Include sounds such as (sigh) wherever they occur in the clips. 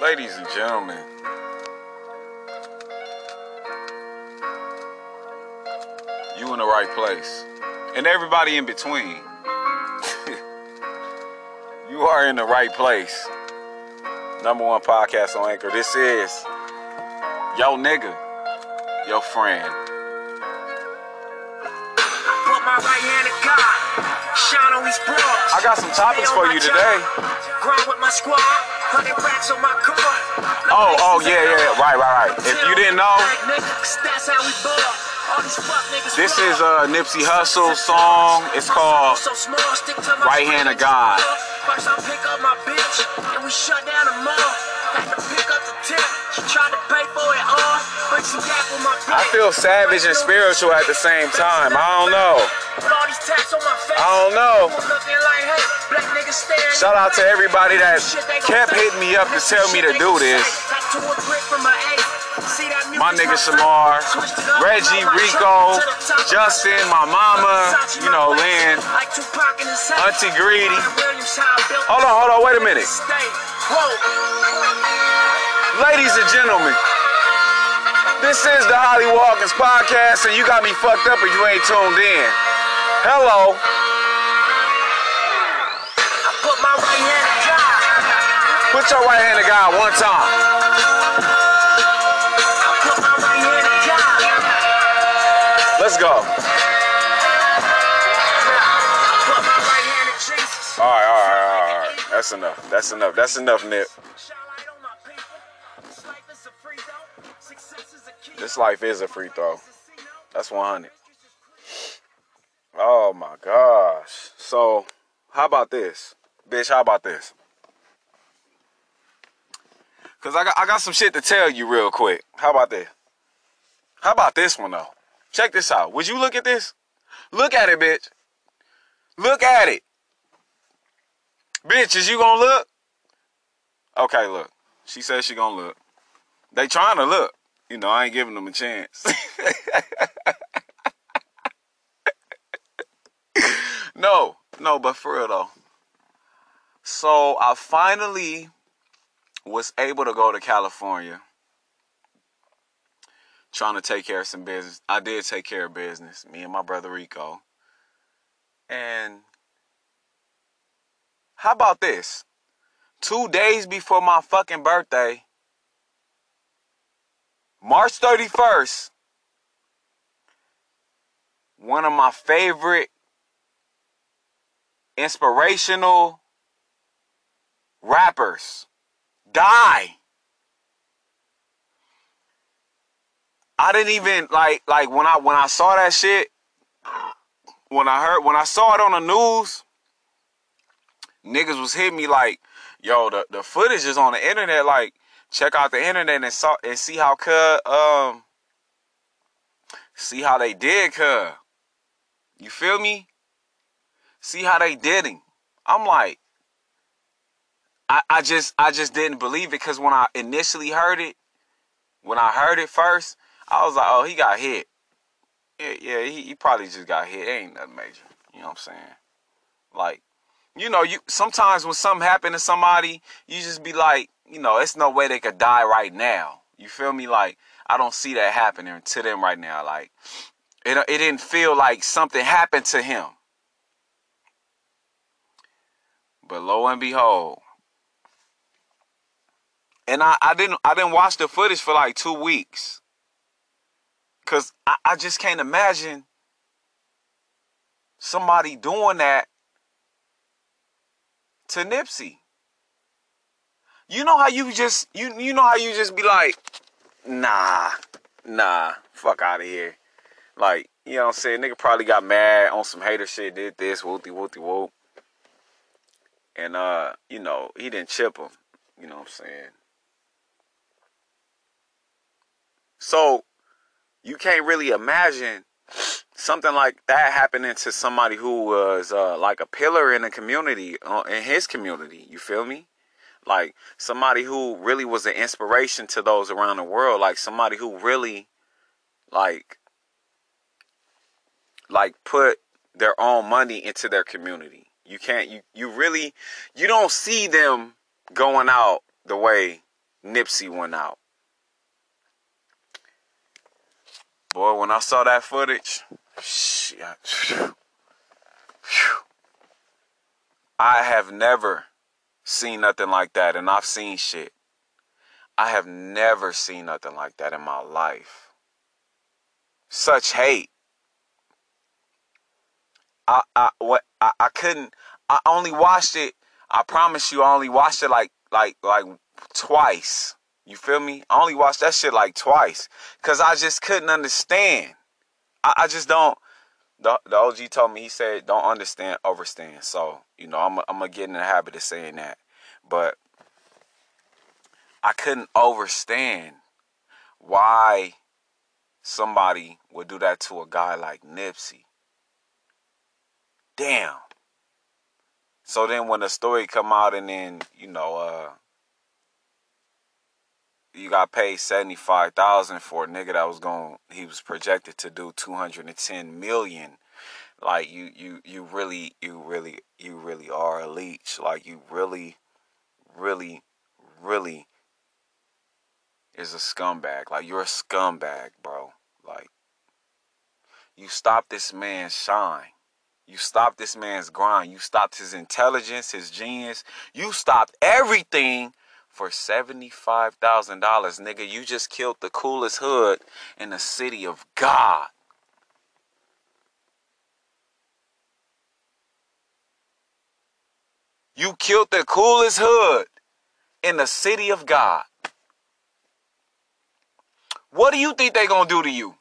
Ladies and gentlemen, you in the right place. And everybody in between. (laughs) you are in the right place. Number one podcast on Anchor. This is Yo Nigga, Your Friend. Put my right hand to God. Shine on these. I got some topics for you today. Grind with my squad. Racks on my. Oh, oh, yeah, yeah, right, right, right. If you didn't know, That's how we ball. All these fuck niggas this is a Nipsey Hussle's song. It's called So small, stick to my Right Hand of. God. First I pick up my bitch, and we shut down the mall. Had to pick up the tip. She tried to pay for it all, but she got with my bitch. I feel savage and spiritual at the same time. I don't know. With all these tats on my face. I don't know. Shout out to everybody that kept hitting me up to tell me to do this. My nigga Shamar, Reggie, Rico, Justin, my mama, you know, Lynn, Auntie Greedy. Hold on, hold on, wait a minute. Ladies and gentlemen, this is the Hollywood Hawkins podcast, and you got me fucked up if you ain't tuned in. Hello. Put your right hand to God one time. Let's go. All right, all right, all right. That's enough. That's enough. That's enough, Nip. This life is a free throw. That's 100. Oh my gosh. So, how about this? Bitch, how about this? Cause I got I got some shit to tell you real quick. How about that? How about this one though? Check this out. Would you look at this? Look at it, bitch. Look at it. Bitch, is you gonna look? Okay, look. She says she gonna look. They trying to look. You know, I ain't giving them a chance. (laughs) no, no, but for real though. So I finally was able to go to California trying to take care of some business. I did take care of business, me and my brother Rico. And how about this? Two days before my fucking birthday, March 31st, one of my favorite inspirational rappers die. I didn't even like like when I when I saw that shit when I heard when I saw it on the news niggas was hitting me like yo the, the footage is on the internet like check out the internet and saw and see how cuz um see how they did cuz you feel me? See how they did him. I'm like I, I just I just didn't believe it because when I initially heard it when I heard it first I was like oh he got hit yeah yeah he, he probably just got hit it ain't nothing major you know what I'm saying like you know, you sometimes when something happen to somebody, you just be like, you know, it's no way they could die right now. You feel me? Like I don't see that happening to them right now. Like it, it didn't feel like something happened to him. But lo and behold, and I, I didn't I didn't watch the footage for like two weeks. Cause I, I just can't imagine somebody doing that to Nipsey. You know how you just you you know how you just be like, nah, nah, fuck out of here. Like, you know what I'm saying? Nigga probably got mad on some hater shit, did this, whoopty whoopty whoop. And uh, you know, he didn't chip him. You know what I'm saying? So you can't really imagine something like that happening to somebody who was uh, like a pillar in the community, uh, in his community. You feel me? Like somebody who really was an inspiration to those around the world. Like somebody who really, like, like put their own money into their community. You can't. You you really you don't see them going out the way Nipsey went out. Boy, when I saw that footage, shit, I have never seen nothing like that, and I've seen shit. I have never seen nothing like that in my life. Such hate. I I what I, I couldn't I only watched it. I promise you I only watched it like like like twice. You feel me? I only watched that shit like twice. Cause I just couldn't understand. I, I just don't the, the OG told me he said don't understand overstand. So, you know, I'm I'm gonna get in the habit of saying that. But I couldn't overstand why somebody would do that to a guy like Nipsey. Damn. So then when the story come out and then, you know, uh you got paid seventy five thousand for a nigga that was going he was projected to do two hundred and ten million. Like you you you really you really you really are a leech. Like you really, really, really is a scumbag. Like you're a scumbag, bro. Like you stopped this man's shine. You stopped this man's grind. You stopped his intelligence, his genius. You stopped everything for $75,000. Nigga, you just killed the coolest hood in the city of God. You killed the coolest hood in the city of God. What do you think they gonna do to you?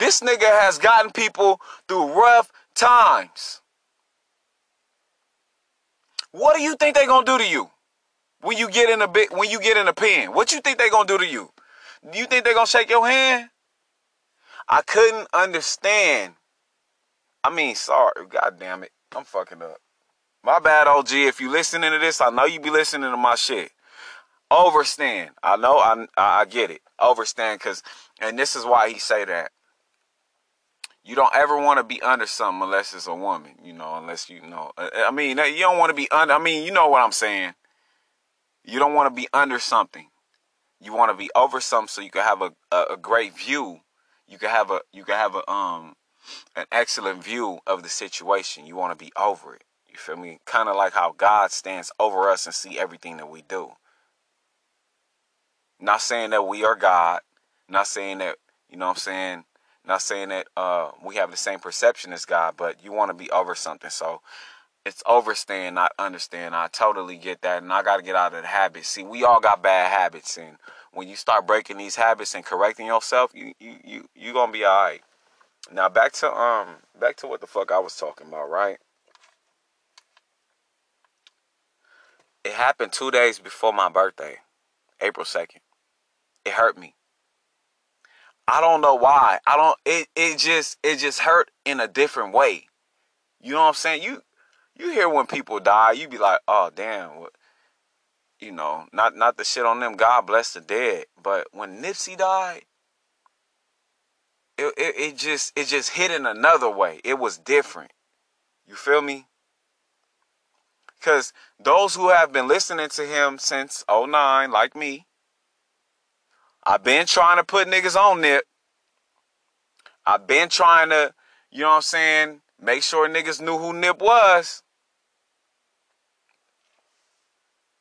This nigga has gotten people through rough times. What do you think they gonna do to you when you get in a bit when you get in a pen? What you think they gonna do to you? Do you think they gonna shake your hand? I couldn't understand. I mean, sorry, god damn it. I'm fucking up. My bad, OG. If you listening to this, I know you be listening to my shit. Overstand. I know I I get it. Overstand cause and this is why he say that you don't ever want to be under something unless it's a woman, you know, unless you know. I mean, you don't want to be under, I mean, you know what I'm saying. You don't want to be under something. You want to be over something so you can have a, a, a great view. You can have a you can have a um an excellent view of the situation. You want to be over it. You feel me? Kind of like how God stands over us and see everything that we do. Not saying that we are God. Not saying that, you know what I'm saying, not saying that uh, we have the same perception as God, but you want to be over something. So it's overstand, not understand. I totally get that, and I got to get out of the habit. See, we all got bad habits, and when you start breaking these habits and correcting yourself, you you you you gonna be all right. Now back to um back to what the fuck I was talking about, right? It happened two days before my birthday, April second. It hurt me. I don't know why. I don't it it just it just hurt in a different way. You know what I'm saying? You you hear when people die, you be like, "Oh, damn, what you know, not not the shit on them. God bless the dead." But when Nipsey died, it, it it just it just hit in another way. It was different. You feel me? Cuz those who have been listening to him since 09 like me, I've been trying to put niggas on Nip. I've been trying to, you know what I'm saying, make sure niggas knew who Nip was.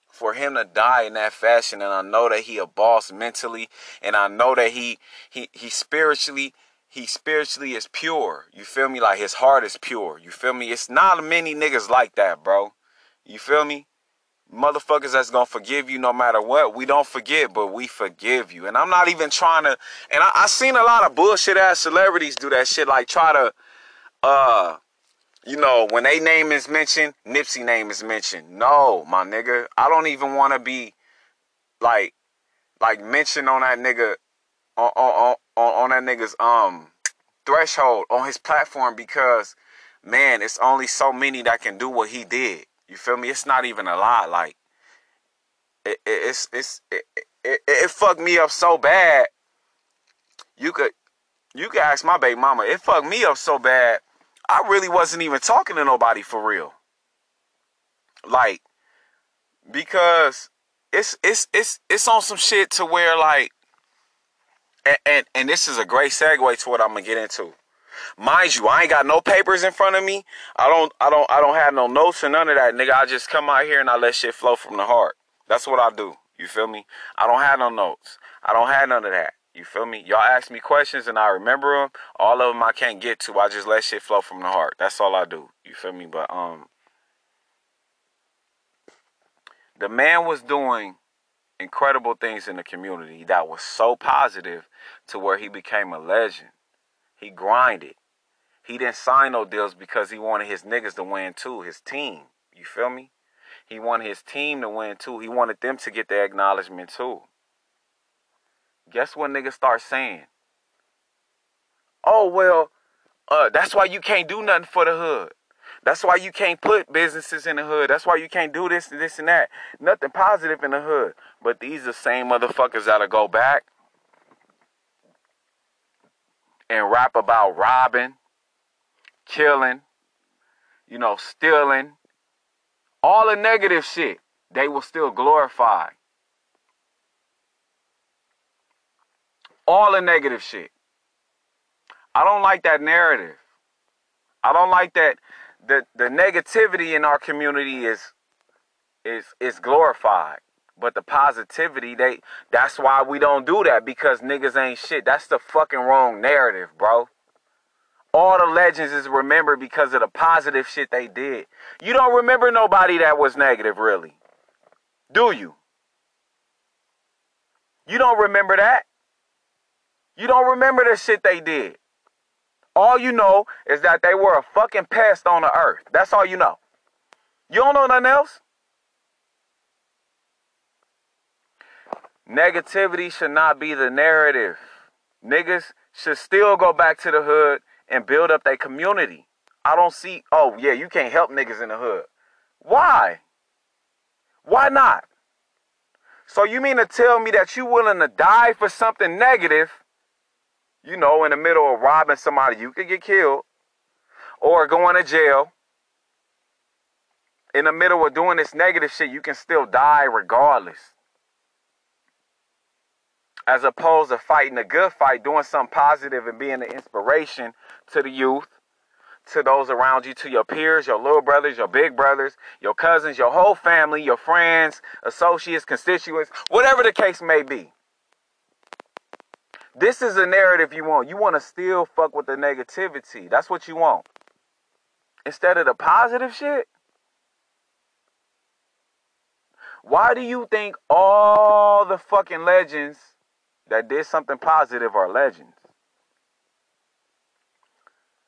For him to die in that fashion, and I know that he a boss mentally, and I know that he he he spiritually he spiritually is pure. You feel me? Like his heart is pure. You feel me? It's not many niggas like that, bro. You feel me? Motherfuckers that's gonna forgive you no matter what. We don't forget, but we forgive you. And I'm not even trying to. And I, I seen a lot of bullshit ass celebrities do that shit, like try to, uh, you know, when they name is mentioned, Nipsey name is mentioned. No, my nigga, I don't even want to be like, like mentioned on that nigga, on on on on that nigga's um threshold on his platform because, man, it's only so many that can do what he did. You feel me? It's not even a lie. Like it, it, it's it's it, it, it fucked me up so bad. You could you could ask my baby mama. It fucked me up so bad. I really wasn't even talking to nobody for real. Like because it's it's it's it's on some shit to where like and, and and this is a great segue to what I'm gonna get into. Mind you, I ain't got no papers in front of me. I don't I don't I don't have no notes and none of that, nigga. I just come out here and I let shit flow from the heart. That's what I do. You feel me? I don't have no notes. I don't have none of that. You feel me? Y'all ask me questions and I remember them. All of them I can't get to. I just let shit flow from the heart. That's all I do. You feel me? But um the man was doing incredible things in the community that was so positive to where he became a legend. He grinded. He didn't sign no deals because he wanted his niggas to win too, his team. You feel me? He wanted his team to win too. He wanted them to get the acknowledgement too. Guess what niggas start saying? Oh well, uh, that's why you can't do nothing for the hood. That's why you can't put businesses in the hood. That's why you can't do this and this and that. Nothing positive in the hood. But these are the same motherfuckers that'll go back and rap about robbing, killing, you know, stealing, all the negative shit. They will still glorify. All the negative shit. I don't like that narrative. I don't like that the the negativity in our community is is is glorified. But the positivity, they that's why we don't do that because niggas ain't shit. That's the fucking wrong narrative, bro. All the legends is remembered because of the positive shit they did. You don't remember nobody that was negative, really. Do you? You don't remember that? You don't remember the shit they did. All you know is that they were a fucking pest on the earth. That's all you know. You don't know nothing else? Negativity should not be the narrative. Niggas should still go back to the hood and build up their community. I don't see, oh yeah, you can't help niggas in the hood. Why? Why not? So you mean to tell me that you willing to die for something negative you know, in the middle of robbing somebody, you could get killed or going to jail. In the middle of doing this negative shit, you can still die regardless. As opposed to fighting a good fight, doing something positive and being an inspiration to the youth, to those around you, to your peers, your little brothers, your big brothers, your cousins, your whole family, your friends, associates, constituents, whatever the case may be. This is a narrative you want. You want to still fuck with the negativity. That's what you want. Instead of the positive shit. Why do you think all the fucking legends that did something positive are legends?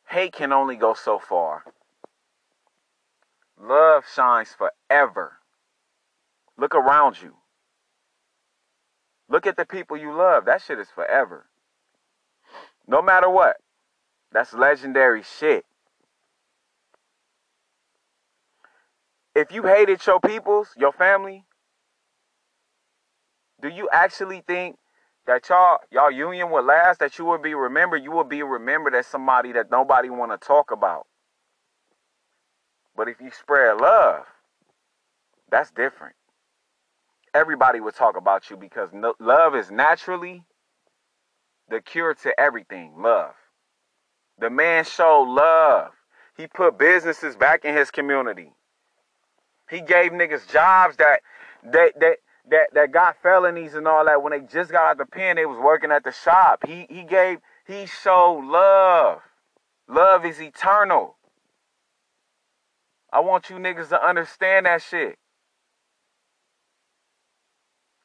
Hate can only go so far. Love shines forever. Look around you. Look at the people you love. That shit is forever. No matter what. That's legendary shit. If you hated your peoples, your family, do you actually think that y'all y'all union will last? That you will be remembered? You will be remembered as somebody that nobody want to talk about. But if you spread love, that's different everybody would talk about you because no, love is naturally the cure to everything. Love. The man showed love. He put businesses back in his community. He gave niggas jobs that that that that, that got felonies and all that when they just got out the pen, they was working at the shop. He he gave he showed love. Love is eternal. I want you niggas to understand that shit.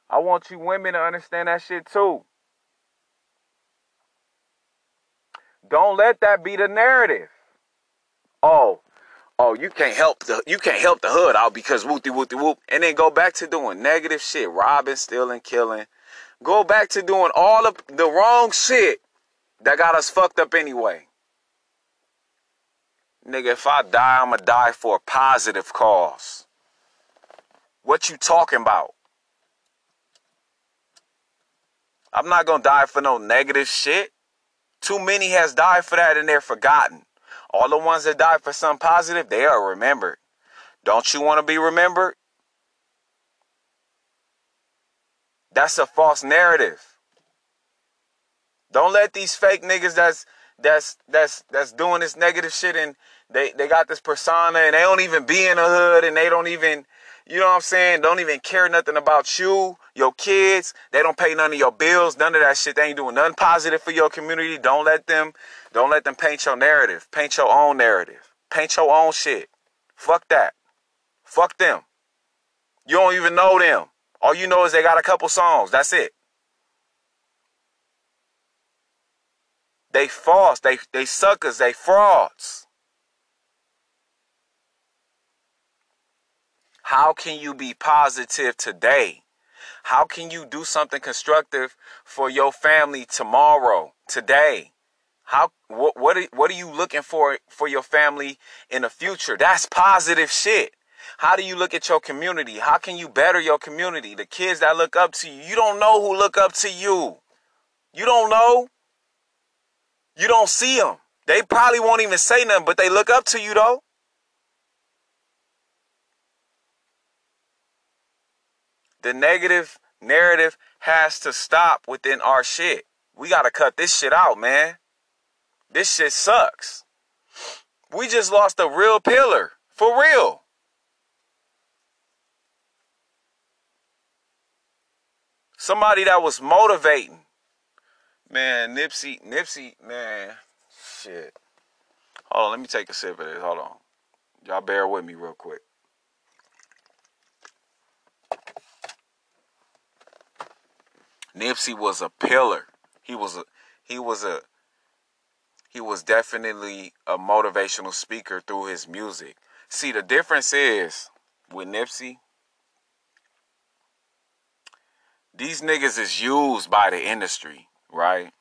I want you women to understand that shit too. Don't let that be the narrative. Oh, oh, you can't help the you can't help the hood out because whoopty whoopty whoop, and then go back to doing negative shit, robbing, stealing, killing. Go back to doing all of the wrong shit that got us fucked up anyway. Nigga, if I die, I'ma die for a positive cause. What you talking about? I'm not gonna die for no negative shit. Too many has died for that and they're forgotten. All the ones that died for something positive, they are remembered. Don't you want to be remembered? That's a false narrative. Don't let these fake niggas that's that's that's that's doing this negative shit and they they got this persona and they don't even be in the hood and they don't even you know what I'm saying? Don't even care nothing about you, your kids. They don't pay none of your bills, none of that shit. They ain't doing nothing positive for your community. Don't let them don't let them paint your narrative. Paint your own narrative. Paint your own shit. Fuck that. Fuck them. You don't even know them. All you know is they got a couple songs. That's it. They false. They they suckers. They frauds. How can you be positive today? How can you do something constructive for your family tomorrow, today? How what what are, what are you looking for for your family in the future? That's positive shit. How do you look at your community? How can you better your community? The kids that look up to you. You don't know who look up to you. You don't know. You don't see them. They probably won't even say nothing, but they look up to you though. The negative narrative has to stop within our shit. We got to cut this shit out, man. This shit sucks. We just lost a real pillar. For real. Somebody that was motivating. Man, Nipsey, Nipsey, man, shit. Hold on, let me take a sip of this. Hold on. Y'all bear with me real quick. Nipsey was a pillar. He was a he was a he was definitely a motivational speaker through his music. See, the difference is with Nipsey, these niggas is used by the industry, right?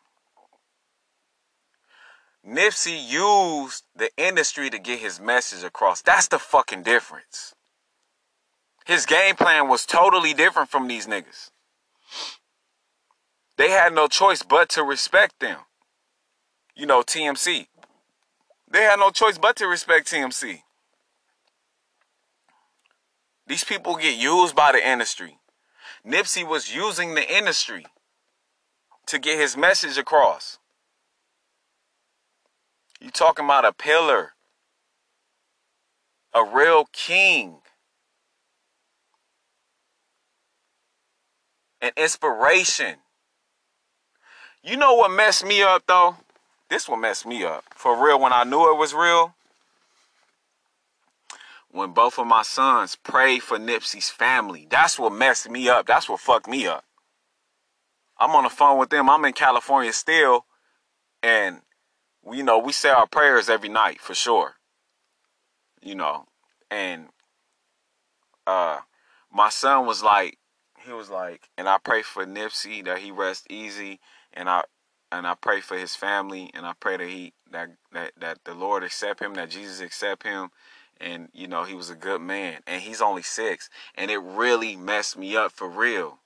Nipsey used the industry to get his message across. That's the fucking difference. His game plan was totally different from these niggas. They had no choice but to respect them. You know, TMC. They had no choice but to respect TMC. These people get used by the industry. Nipsey was using the industry to get his message across. You talking about a pillar, a real king, an inspiration. You know what messed me up though? This one messed me up. For real, when I knew it was real, when both of my sons prayed for Nipsey's family. That's what messed me up. That's what fucked me up. I'm on the phone with them. I'm in California still. And, you know, we say our prayers every night for sure. You know, and uh my son was like, he was like, and I pray for Nipsey that he rest easy and I and I pray for his family and I pray that he that that, that the Lord accept him, that Jesus accept him and you know he was a good man and he's only 6 and it really messed me up for real.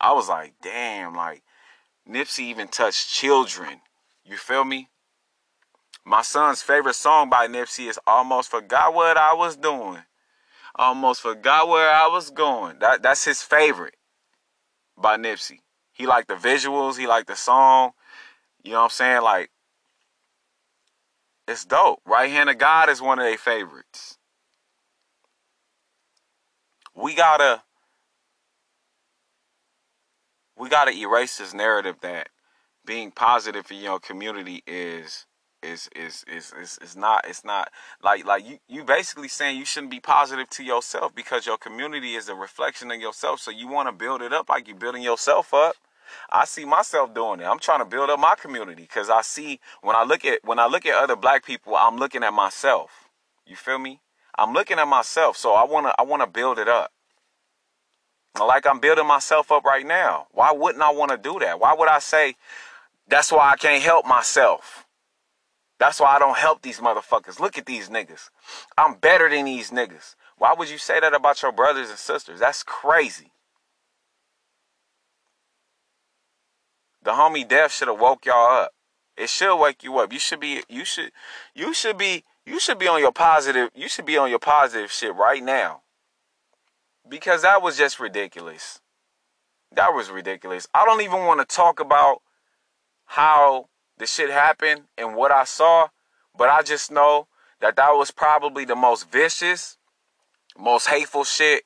I was like, "Damn, like Nipsey even touched children." You feel me? My son's favorite song by Nipsey is Almost Forgot What I Was Doing. Almost forgot where I was going. That that's his favorite by Nipsey. He liked the visuals, he liked the song. You know what I'm saying? Like, it's dope. Right Hand of God is one of their favorites. We gotta we gotta erase this narrative that being positive in your community is is is is is, is not it's not like like you you basically saying you shouldn't be positive to yourself because your community is a reflection of yourself so you want to build it up like you're building yourself up I see myself doing it. I'm trying to build up my community because I see when I look at when I look at other black people, I'm looking at myself. You feel me? I'm looking at myself, so I wanna I wanna build it up. Like I'm building myself up right now. Why wouldn't I want to do that? Why would I say that's why I can't help myself? That's why I don't help these motherfuckers. Look at these niggas. I'm better than these niggas. Why would you say that about your brothers and sisters? That's crazy. The homie death should have woke y'all up. It should wake you up. You should be you should you should be you should be on your positive you should be on your positive shit right now. Because that was just ridiculous. that was ridiculous. I don't even want to talk about how the shit happened and what I saw, but I just know that that was probably the most vicious, most hateful shit.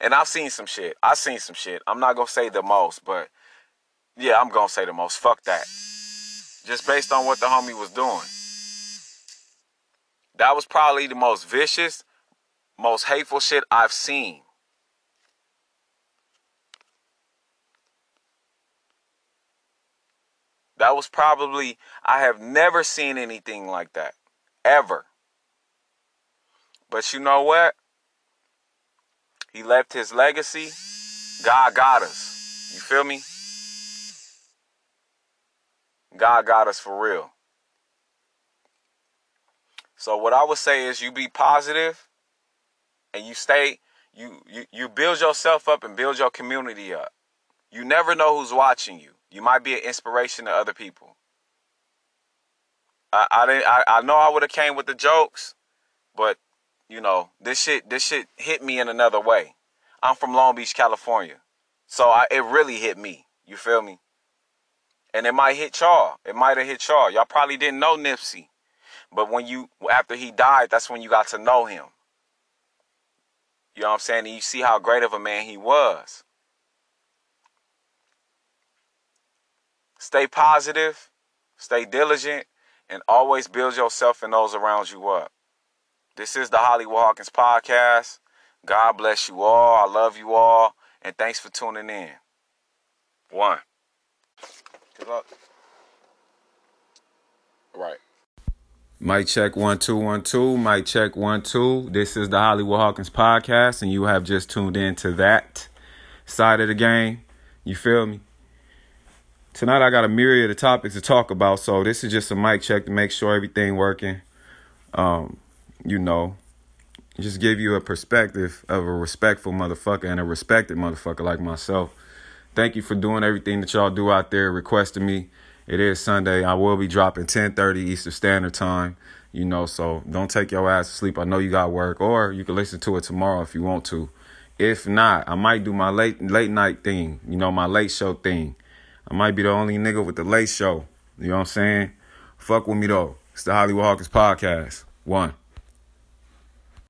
And I've seen some shit. I've seen some shit. I'm not gonna say the most, but yeah, I'm gonna say the most. Fuck that. Just based on what the homie was doing. That was probably the most vicious, most hateful shit I've seen. That was probably, I have never seen anything like that. Ever. But you know what? He left his legacy. God got us. You feel me? God got us for real. So what I would say is you be positive and you stay you you you build yourself up and build your community up. You never know who's watching you. You might be an inspiration to other people. I I didn't I, I know I would have came with the jokes, but you know, this shit this shit hit me in another way. I'm from Long Beach, California. So I, it really hit me. You feel me? And it might hit y'all. It might have hit y'all. Y'all probably didn't know Nipsey. But when you after he died, that's when you got to know him. You know what I'm saying? And you see how great of a man he was. Stay positive, stay diligent, and always build yourself and those around you up. This is the Hollywood Hawkins podcast. God bless you all. I love you all. And thanks for tuning in. One. Good luck. Right. Mic check one two one two. Mic check one two. This is the Hollywood Hawkins podcast, and you have just tuned in to that side of the game. You feel me? Tonight I got a myriad of topics to talk about, so this is just a mic check to make sure everything working. Um, you know, just give you a perspective of a respectful motherfucker and a respected motherfucker like myself. Thank you for doing everything that y'all do out there, requesting me. It is Sunday. I will be dropping 10:30 Eastern Standard Time. You know, so don't take your ass to sleep. I know you got work, or you can listen to it tomorrow if you want to. If not, I might do my late late night thing. You know, my late show thing. I might be the only nigga with the late show. You know what I'm saying? Fuck with me though. It's the Hollywood Hawkins podcast. One.